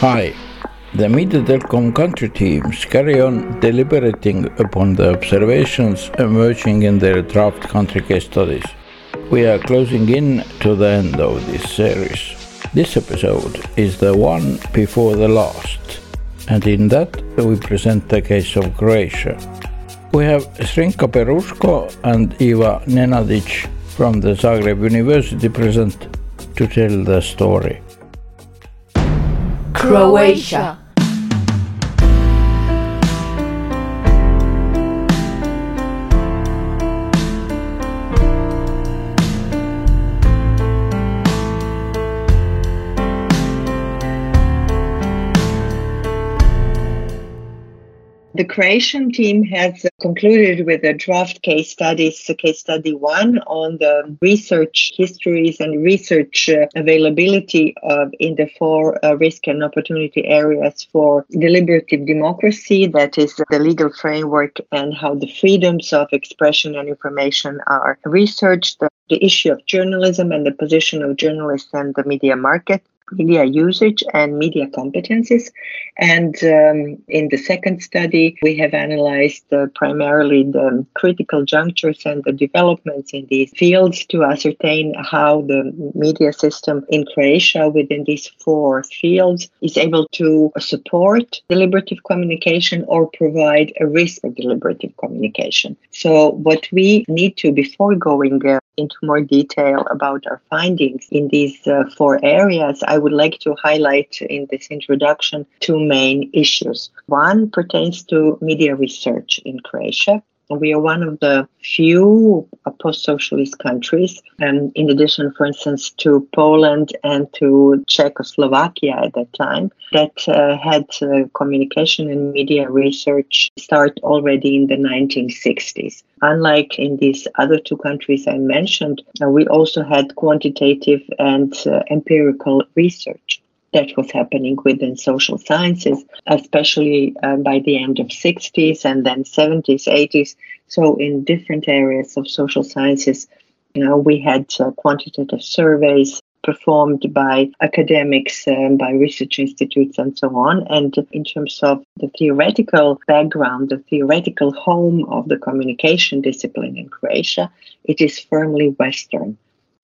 Hi. The Mediadelcom country teams carry on deliberating upon the observations emerging in their draft country case studies. We are closing in to the end of this series. This episode is the one before the last, and in that we present the case of Croatia. We have Zrinjka Peruško and Iva Nenadic from the Zagreb University present to tell the story. Croatia. Croatian team has concluded with a draft case studies, case study one on the research histories and research uh, availability of in the four uh, risk and opportunity areas for deliberative democracy, that is the legal framework and how the freedoms of expression and information are researched, the, the issue of journalism and the position of journalists and the media market, media usage and media competencies. And um, in the second study, we have analyzed uh, primarily the critical junctures and the developments in these fields to ascertain how the media system in Croatia within these four fields is able to support deliberative communication or provide a risk of deliberative communication. So, what we need to, before going uh, into more detail about our findings in these uh, four areas, I would like to highlight in this introduction two main issues. One pertains to media research in Croatia. We are one of the few post socialist countries, and in addition, for instance, to Poland and to Czechoslovakia at that time, that uh, had uh, communication and media research start already in the 1960s. Unlike in these other two countries I mentioned, uh, we also had quantitative and uh, empirical research that was happening within social sciences, especially uh, by the end of 60s and then 70s, 80s. So in different areas of social sciences, you know, we had uh, quantitative surveys performed by academics, um, by research institutes, and so on. And in terms of the theoretical background, the theoretical home of the communication discipline in Croatia, it is firmly Western.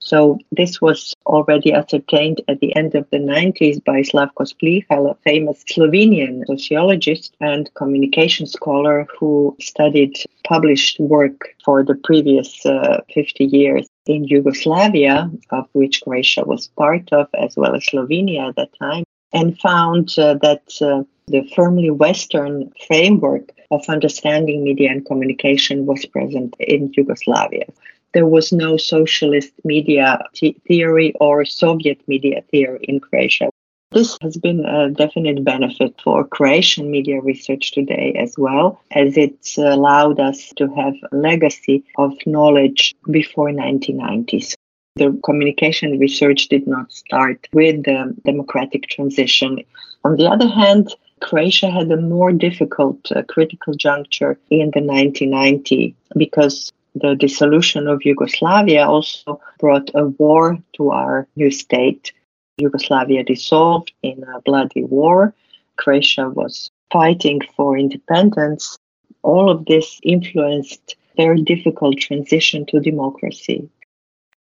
So this was already ascertained at the end of the 90s by Slavko Splichal, a famous Slovenian sociologist and communication scholar who studied published work for the previous uh, 50 years in Yugoslavia, of which Croatia was part of, as well as Slovenia at that time, and found uh, that uh, the firmly Western framework of understanding media and communication was present in Yugoslavia there was no socialist media t- theory or Soviet media theory in Croatia. This has been a definite benefit for Croatian media research today as well, as it allowed us to have a legacy of knowledge before 1990s. The communication research did not start with the democratic transition. On the other hand, Croatia had a more difficult uh, critical juncture in the 1990s because the dissolution of Yugoslavia also brought a war to our new state. Yugoslavia dissolved in a bloody war. Croatia was fighting for independence. All of this influenced very difficult transition to democracy.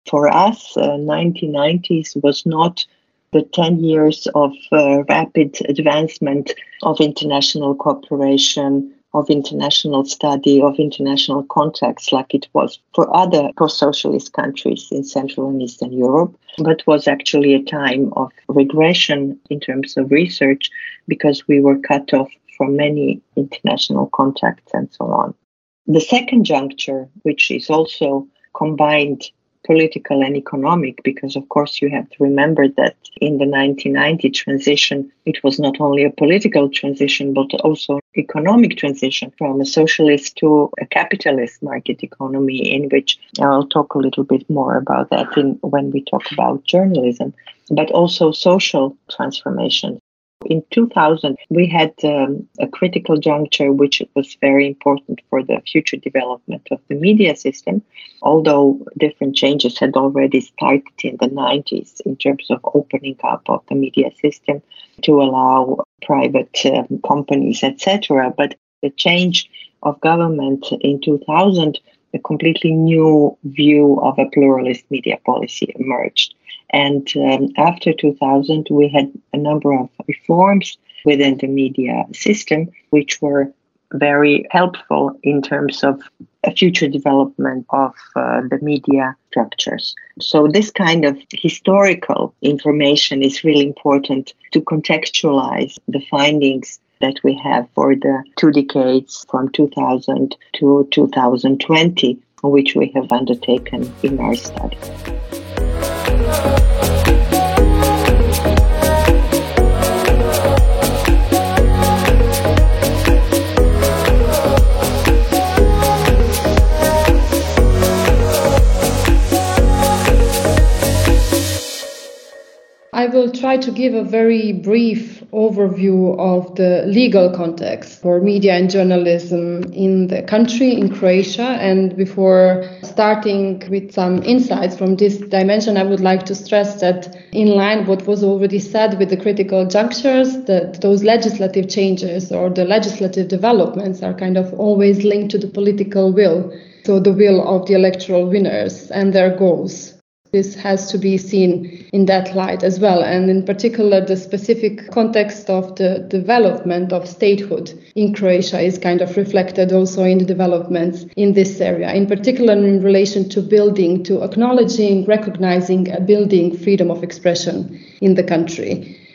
For us, uh, 1990s was not the 10 years of uh, rapid advancement of international cooperation, of international study, of international contacts, like it was for other post socialist countries in Central and Eastern Europe, but was actually a time of regression in terms of research because we were cut off from many international contacts and so on. The second juncture, which is also combined political and economic, because of course you have to remember that in the 1990 transition, it was not only a political transition, but also economic transition from a socialist to a capitalist market economy, in which I'll talk a little bit more about that in, when we talk about journalism, but also social transformation. In 2000, we had um, a critical juncture, which was very important for the future development of the media system. Although different changes had already started in the 90s in terms of opening up of the media system to allow private um, companies, etc. But the change of government in 2000, a completely new view of a pluralist media policy emerged. And um, after 2000, we had a number of reforms within the media system, which were very helpful in terms of a future development of uh, the media structures. So, this kind of historical information is really important to contextualize the findings that we have for the two decades from 2000 to 2020, which we have undertaken in our study. I try to give a very brief overview of the legal context for media and journalism in the country, in Croatia. And before starting with some insights from this dimension, I would like to stress that, in line what was already said with the critical junctures, that those legislative changes or the legislative developments are kind of always linked to the political will. So, the will of the electoral winners and their goals this has to be seen in that light as well, and in particular, the specific context of the development of statehood in Croatia is kind of reflected also in the developments in this area, in particular in relation to building, to acknowledging, recognizing, building freedom of expression in the country.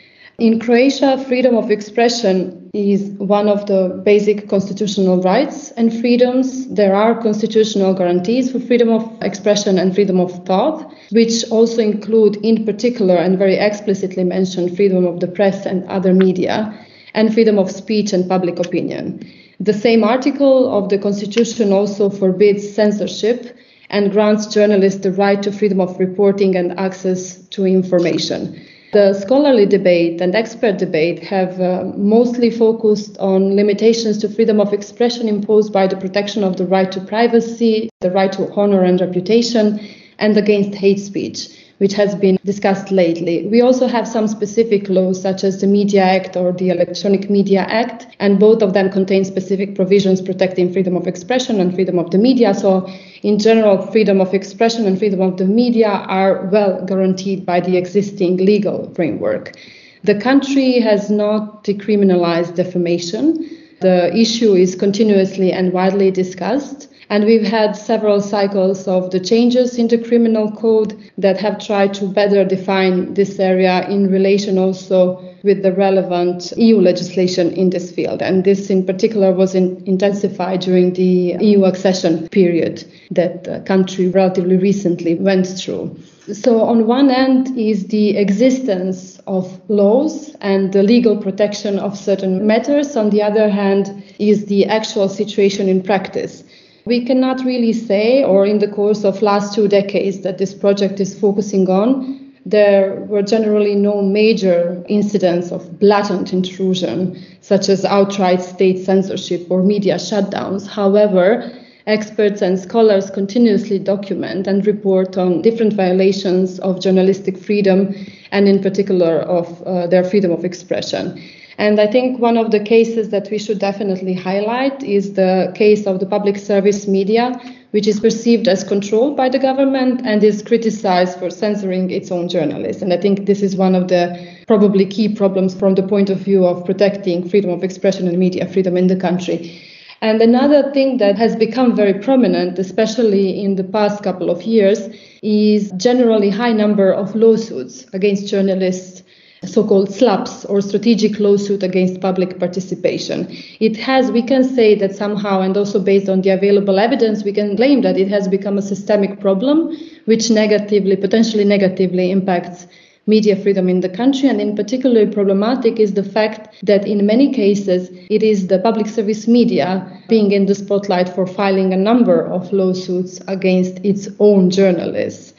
In Croatia, freedom of expression is one of the basic constitutional rights and freedoms. There are constitutional guarantees for freedom of expression and freedom of thought, which also include, in particular, and very explicitly mention freedom of the press and other media, and freedom of speech and public opinion. The same article of the Constitution also forbids censorship and grants journalists the right to freedom of reporting and access to information. The scholarly debate and expert debate have uh, mostly focused on limitations to freedom of expression imposed by the protection of the right to privacy, the right to honor and reputation, and against hate speech which has been discussed lately. We also have some specific laws, such as the Media Act or the Electronic Media Act, and both of them contain specific provisions protecting freedom of expression and freedom of the media. So, in general, freedom of expression and freedom of the media are well guaranteed by the existing legal framework. The country has not decriminalized defamation. The issue is continuously and widely discussed. And we've had several cycles of the changes in the criminal code that have tried to better define this area in relation also with the relevant EU legislation in this field. And this in particular was in, intensified during the EU accession period that the country relatively recently went through. So, on one end is the existence of laws and the legal protection of certain matters. On the other hand, is the actual situation in practice. We cannot really say, or in the course of last two decades that this project is focusing on, there were generally no major incidents of blatant intrusion, such as outright state censorship or media shutdowns. However, experts and scholars continuously document and report on different violations of journalistic freedom and, in particular, of uh, their freedom of expression. And I think one of the cases that we should definitely highlight is the case of the public service media, which is perceived as controlled by the government and is criticized for censoring its own journalists. And I think this is one of the probably key problems from the point of view of protecting freedom of expression and media freedom in the country. And another thing that has become very prominent, especially in the past couple of years, is generally high number of lawsuits against journalists so-called SLAPPs or strategic lawsuit against public participation. It has, we can say that somehow, and also based on the available evidence, we can claim that it has become a systemic problem, which negatively, potentially negatively impacts media freedom in the country. And in particular, problematic is the fact that in many cases, it is the public service media being in the spotlight for filing a number of lawsuits against its own journalists.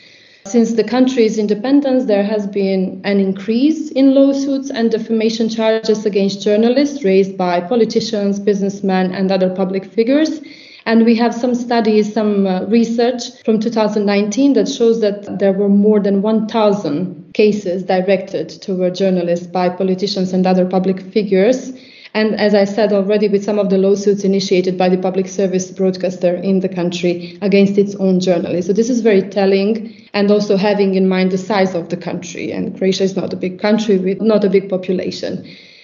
Since the country's independence, there has been an increase in lawsuits and defamation charges against journalists raised by politicians, businessmen, and other public figures. And we have some studies, some uh, research from 2019 that shows that there were more than 1,000 cases directed toward journalists by politicians and other public figures. And as I said already, with some of the lawsuits initiated by the public service broadcaster in the country against its own journalists. So this is very telling, and also having in mind the size of the country. And Croatia is not a big country with not a big population.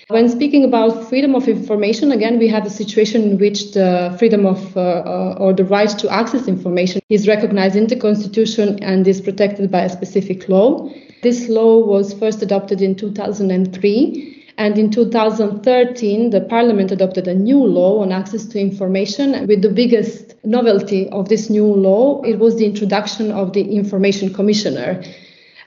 When speaking about freedom of information, again, we have a situation in which the freedom of uh, uh, or the right to access information is recognized in the constitution and is protected by a specific law. This law was first adopted in 2003 and in 2013, the parliament adopted a new law on access to information. With the biggest novelty of this new law, it was the introduction of the Information Commissioner.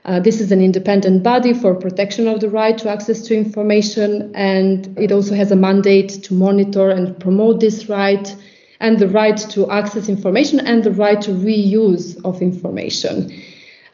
Uh, this is an independent body for protection of the right to access to information, and it also has a mandate to monitor and promote this right, and the right to access information and the right to reuse of information.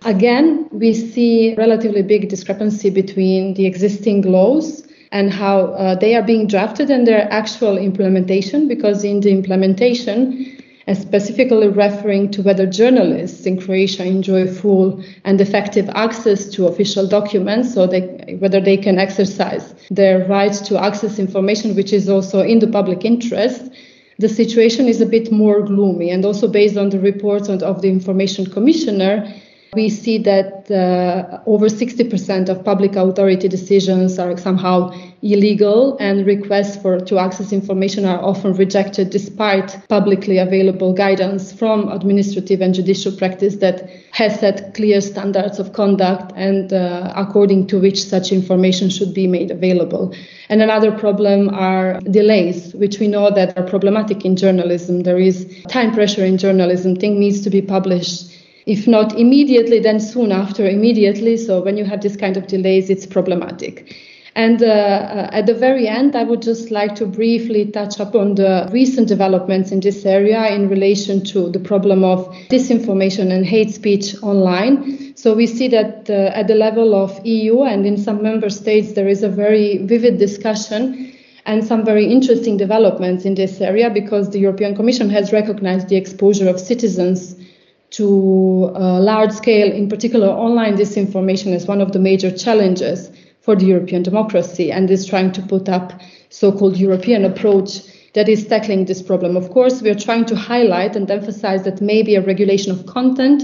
Again, we see relatively big discrepancy between the existing laws and how uh, they are being drafted and their actual implementation, because in the implementation, and specifically referring to whether journalists in Croatia enjoy full and effective access to official documents, so they, whether they can exercise their right to access information, which is also in the public interest, the situation is a bit more gloomy. And also based on the reports of the Information Commissioner, we see that uh, over 60% of public authority decisions are somehow illegal, and requests for to access information are often rejected despite publicly available guidance from administrative and judicial practice that has set clear standards of conduct and uh, according to which such information should be made available. And another problem are delays, which we know that are problematic in journalism. There is time pressure in journalism. Things needs to be published if not immediately, then soon after immediately. So when you have this kind of delays, it's problematic. And uh, at the very end, I would just like to briefly touch upon the recent developments in this area in relation to the problem of disinformation and hate speech online. So we see that uh, at the level of EU and in some member states, there is a very vivid discussion and some very interesting developments in this area because the European Commission has recognized the exposure of citizens to uh, large scale, in particular online disinformation, is one of the major challenges for the European democracy and is trying to put up so-called European approach that is tackling this problem. Of course, we are trying to highlight and emphasize that maybe a regulation of content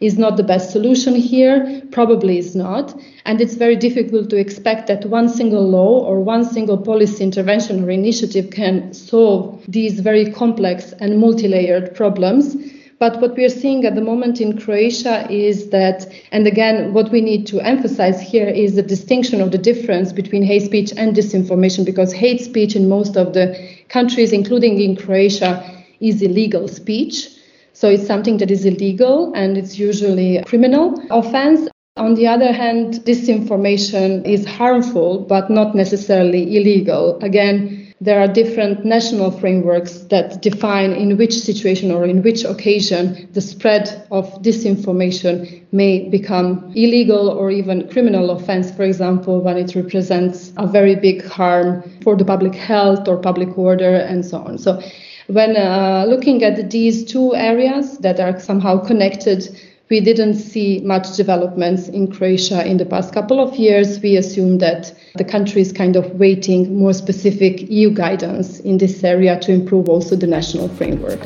is not the best solution here, probably is not. And it's very difficult to expect that one single law or one single policy intervention or initiative can solve these very complex and multi layered problems. But what we are seeing at the moment in Croatia is that, and again, what we need to emphasize here is the distinction of the difference between hate speech and disinformation, because hate speech in most of the countries, including in Croatia, is illegal speech. So it's something that is illegal and it's usually a criminal offense. On the other hand, disinformation is harmful but not necessarily illegal. Again, there are different national frameworks that define in which situation or in which occasion the spread of disinformation may become illegal or even criminal offense, for example, when it represents a very big harm for the public health or public order and so on. So when uh, looking at these two areas that are somehow connected, we didn't see much developments in Croatia in the past couple of years. We assume that the country is kind of waiting more specific EU guidance in this area to improve also the national framework.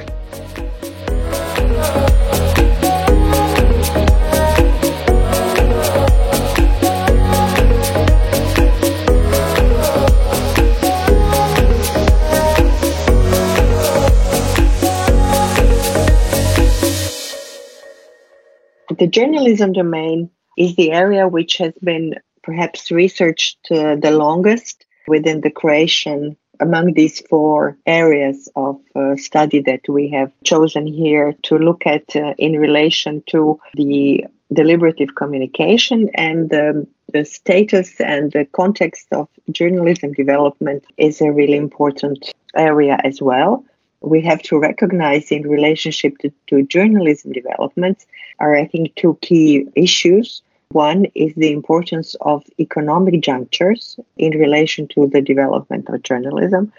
The journalism domain is the area which has been perhaps researched uh, the longest within the creation among these four areas of uh, study that we have chosen here to look at uh, in relation to the deliberative communication and um, the status and the context of journalism development is a really important area as well. We have to recognize in relationship to, to journalism developments are, I think, two key issues. One is the importance of economic junctures in relation to the development of journalism.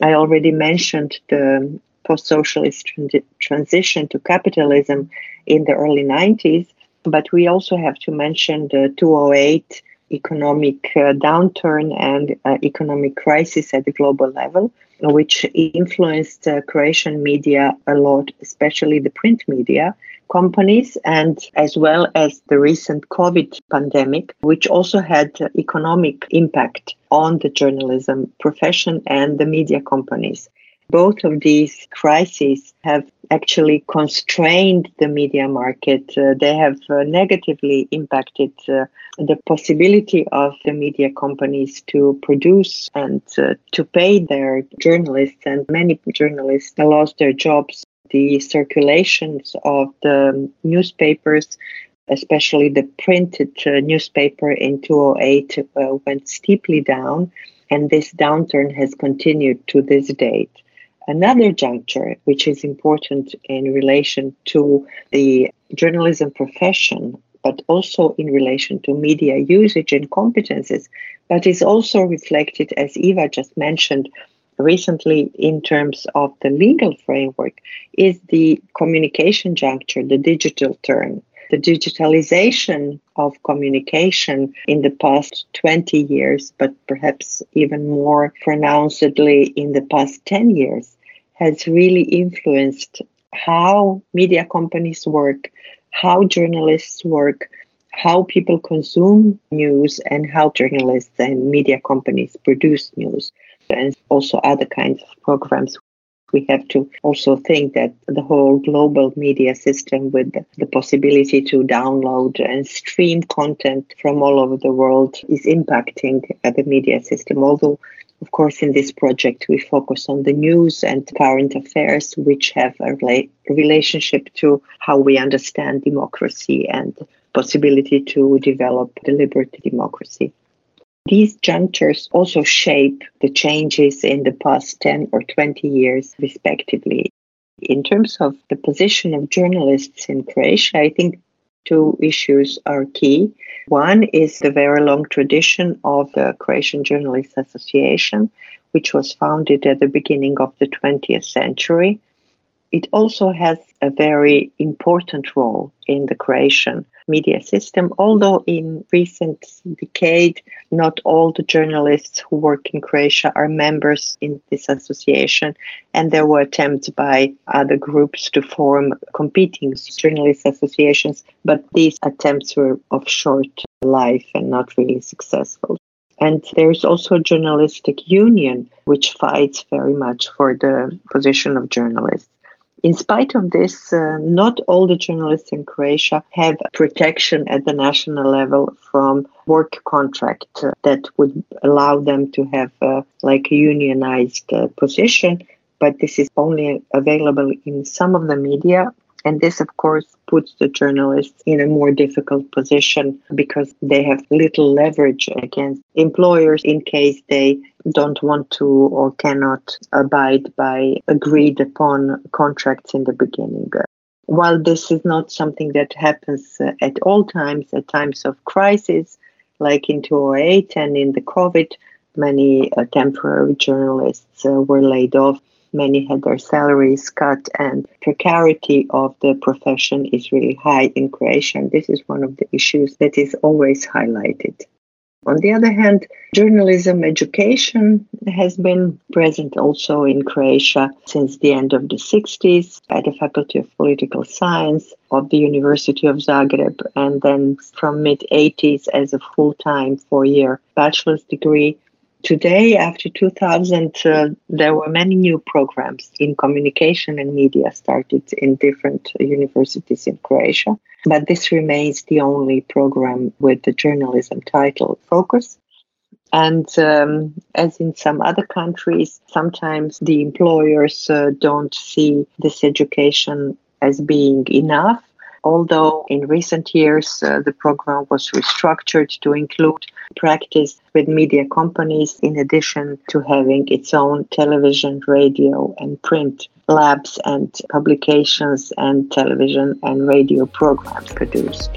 I already mentioned the post socialist transition to capitalism in the early 90s, but we also have to mention the 2008 economic uh, downturn and uh, economic crisis at the global level, which influenced uh, Croatian media a lot, especially the print media companies, and as well as the recent COVID pandemic, which also had economic impact on the journalism profession and the media companies. Both of these crises have actually constrained the media market. Uh, they have uh, negatively impacted uh, the possibility of the media companies to produce and uh, to pay their journalists, and many journalists lost their jobs. The circulations of the newspapers especially the printed uh, newspaper in 2008 uh, went steeply down and this downturn has continued to this date Another juncture, which is important in relation to the journalism profession, but also in relation to media usage and competences, but is also reflected, as Eva just mentioned, recently in terms of the legal framework, is the communication juncture, the digital turn. The digitalization of communication in the past 20 years, but perhaps even more pronouncedly in the past 10 years, has really influenced how media companies work, how journalists work, how people consume news, and how journalists and media companies produce news, and also other kinds of programs. We have to also think that the whole global media system, with the possibility to download and stream content from all over the world, is impacting the media system. Although of course, in this project, we focus on the news and current affairs, which have a rela- relationship to how we understand democracy and possibility to develop deliberative democracy. These junctures also shape the changes in the past 10 or 20 years, respectively. In terms of the position of journalists in Croatia, I think two issues are key. One is the very long tradition of the Croatian Journalists Association, which was founded at the beginning of the 20th century. It also has a very important role in the Croatian media system, although in recent decade, not all the journalists who work in Croatia are members in this association, and there were attempts by other groups to form competing journalist associations, but these attempts were of short life and not really successful. And there's also a journalistic union which fights very much for the position of journalists. In spite of this, uh, not all the journalists in Croatia have protection at the national level from work contract uh, that would allow them to have uh, like a unionized uh, position. But this is only available in some of the media and this, of course, puts the journalists in a more difficult position because they have little leverage against employers in case they don't want to or cannot abide by agreed upon contracts in the beginning. While this is not something that happens at all times, at times of crisis, like in 2008 and in the COVID, many uh, temporary journalists uh, were laid off Many had their salaries cut, and precarity of the profession is really high in Croatia. this is one of the issues that is always highlighted. On the other hand, journalism education has been present also in Croatia since the end of the 60s at the Faculty of Political Science of the University of Zagreb, and then from mid 80s as a full time four year bachelor's degree Today, after 2000, uh, there were many new programs in communication and media started in different universities in Croatia, but this remains the only program with the journalism title focus. And um, as in some other countries, sometimes the employers uh, don't see this education as being enough although in recent years uh, the program was restructured to include practice with media companies in addition to having its own television, radio, and print labs and publications and television and radio programs produced.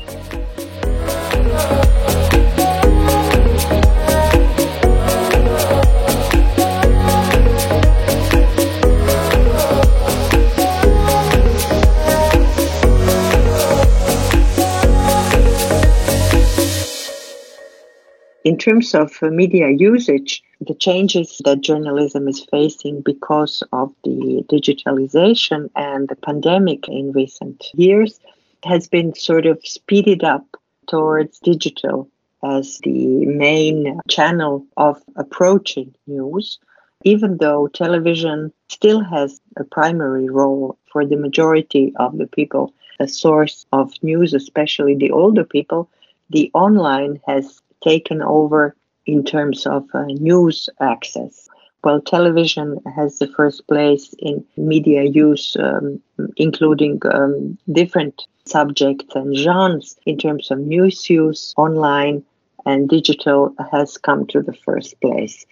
In terms of uh, media usage, the changes that journalism is facing because of the digitalization and the pandemic in recent years has been sort of speeded up towards digital as the main channel of approaching news, even though television still has a primary role for the majority of the people, a source of news, especially the older people. The online has taken over in terms of uh, news access. Well, television has the first place in media use, um, including um, different subjects and genres in terms of news use, online and digital has come to the first place.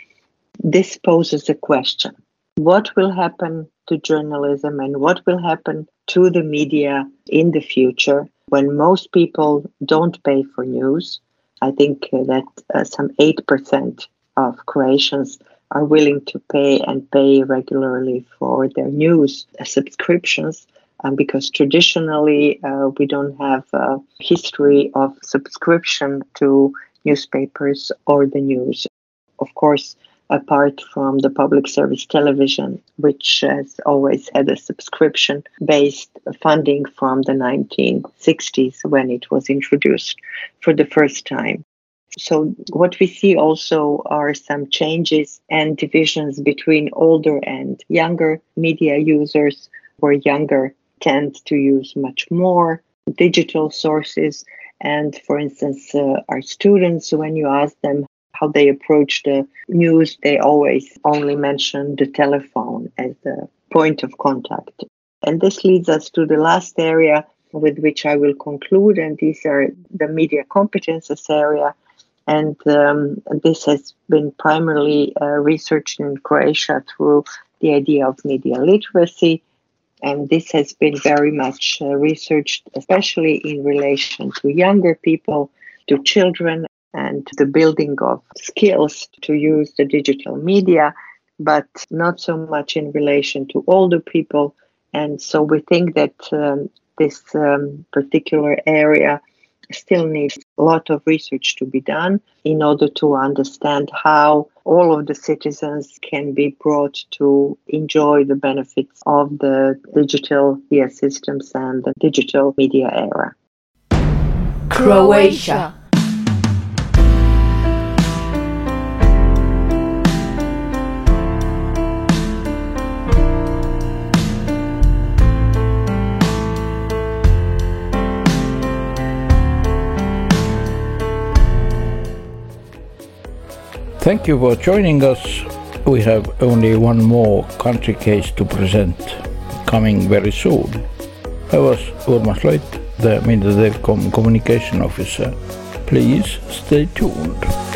This poses a question. What will happen to journalism and what will happen to the media in the future when most people don't pay for news? I think that uh, some 8% of Croatians are willing to pay and pay regularly for their news subscriptions. Um, because traditionally uh, we don't have a history of subscription to newspapers or the news. Of course, apart from the public service television, which has always had a subscription based funding from the 1960s when it was introduced for the first time. So, what we see also are some changes and divisions between older and younger media users, where younger tend to use much more digital sources. And for instance, uh, our students, when you ask them how they approach the news, they always only mention the telephone as the point of contact. And this leads us to the last area with which I will conclude, and these are the media competences area. And um, this has been primarily uh, researched in Croatia through the idea of media literacy. And this has been very much uh, researched, especially in relation to younger people, to children, and the building of skills to use the digital media, but not so much in relation to older people. And so we think that um, this um, particular area still needs a lot of research to be done in order to understand how all of the citizens can be brought to enjoy the benefits of the digital systems and the digital media era. Croatia. Thank you for joining us. We have only one more country case to present, coming very soon. I was Urmas Loit, the Media Communication Officer. Please stay tuned.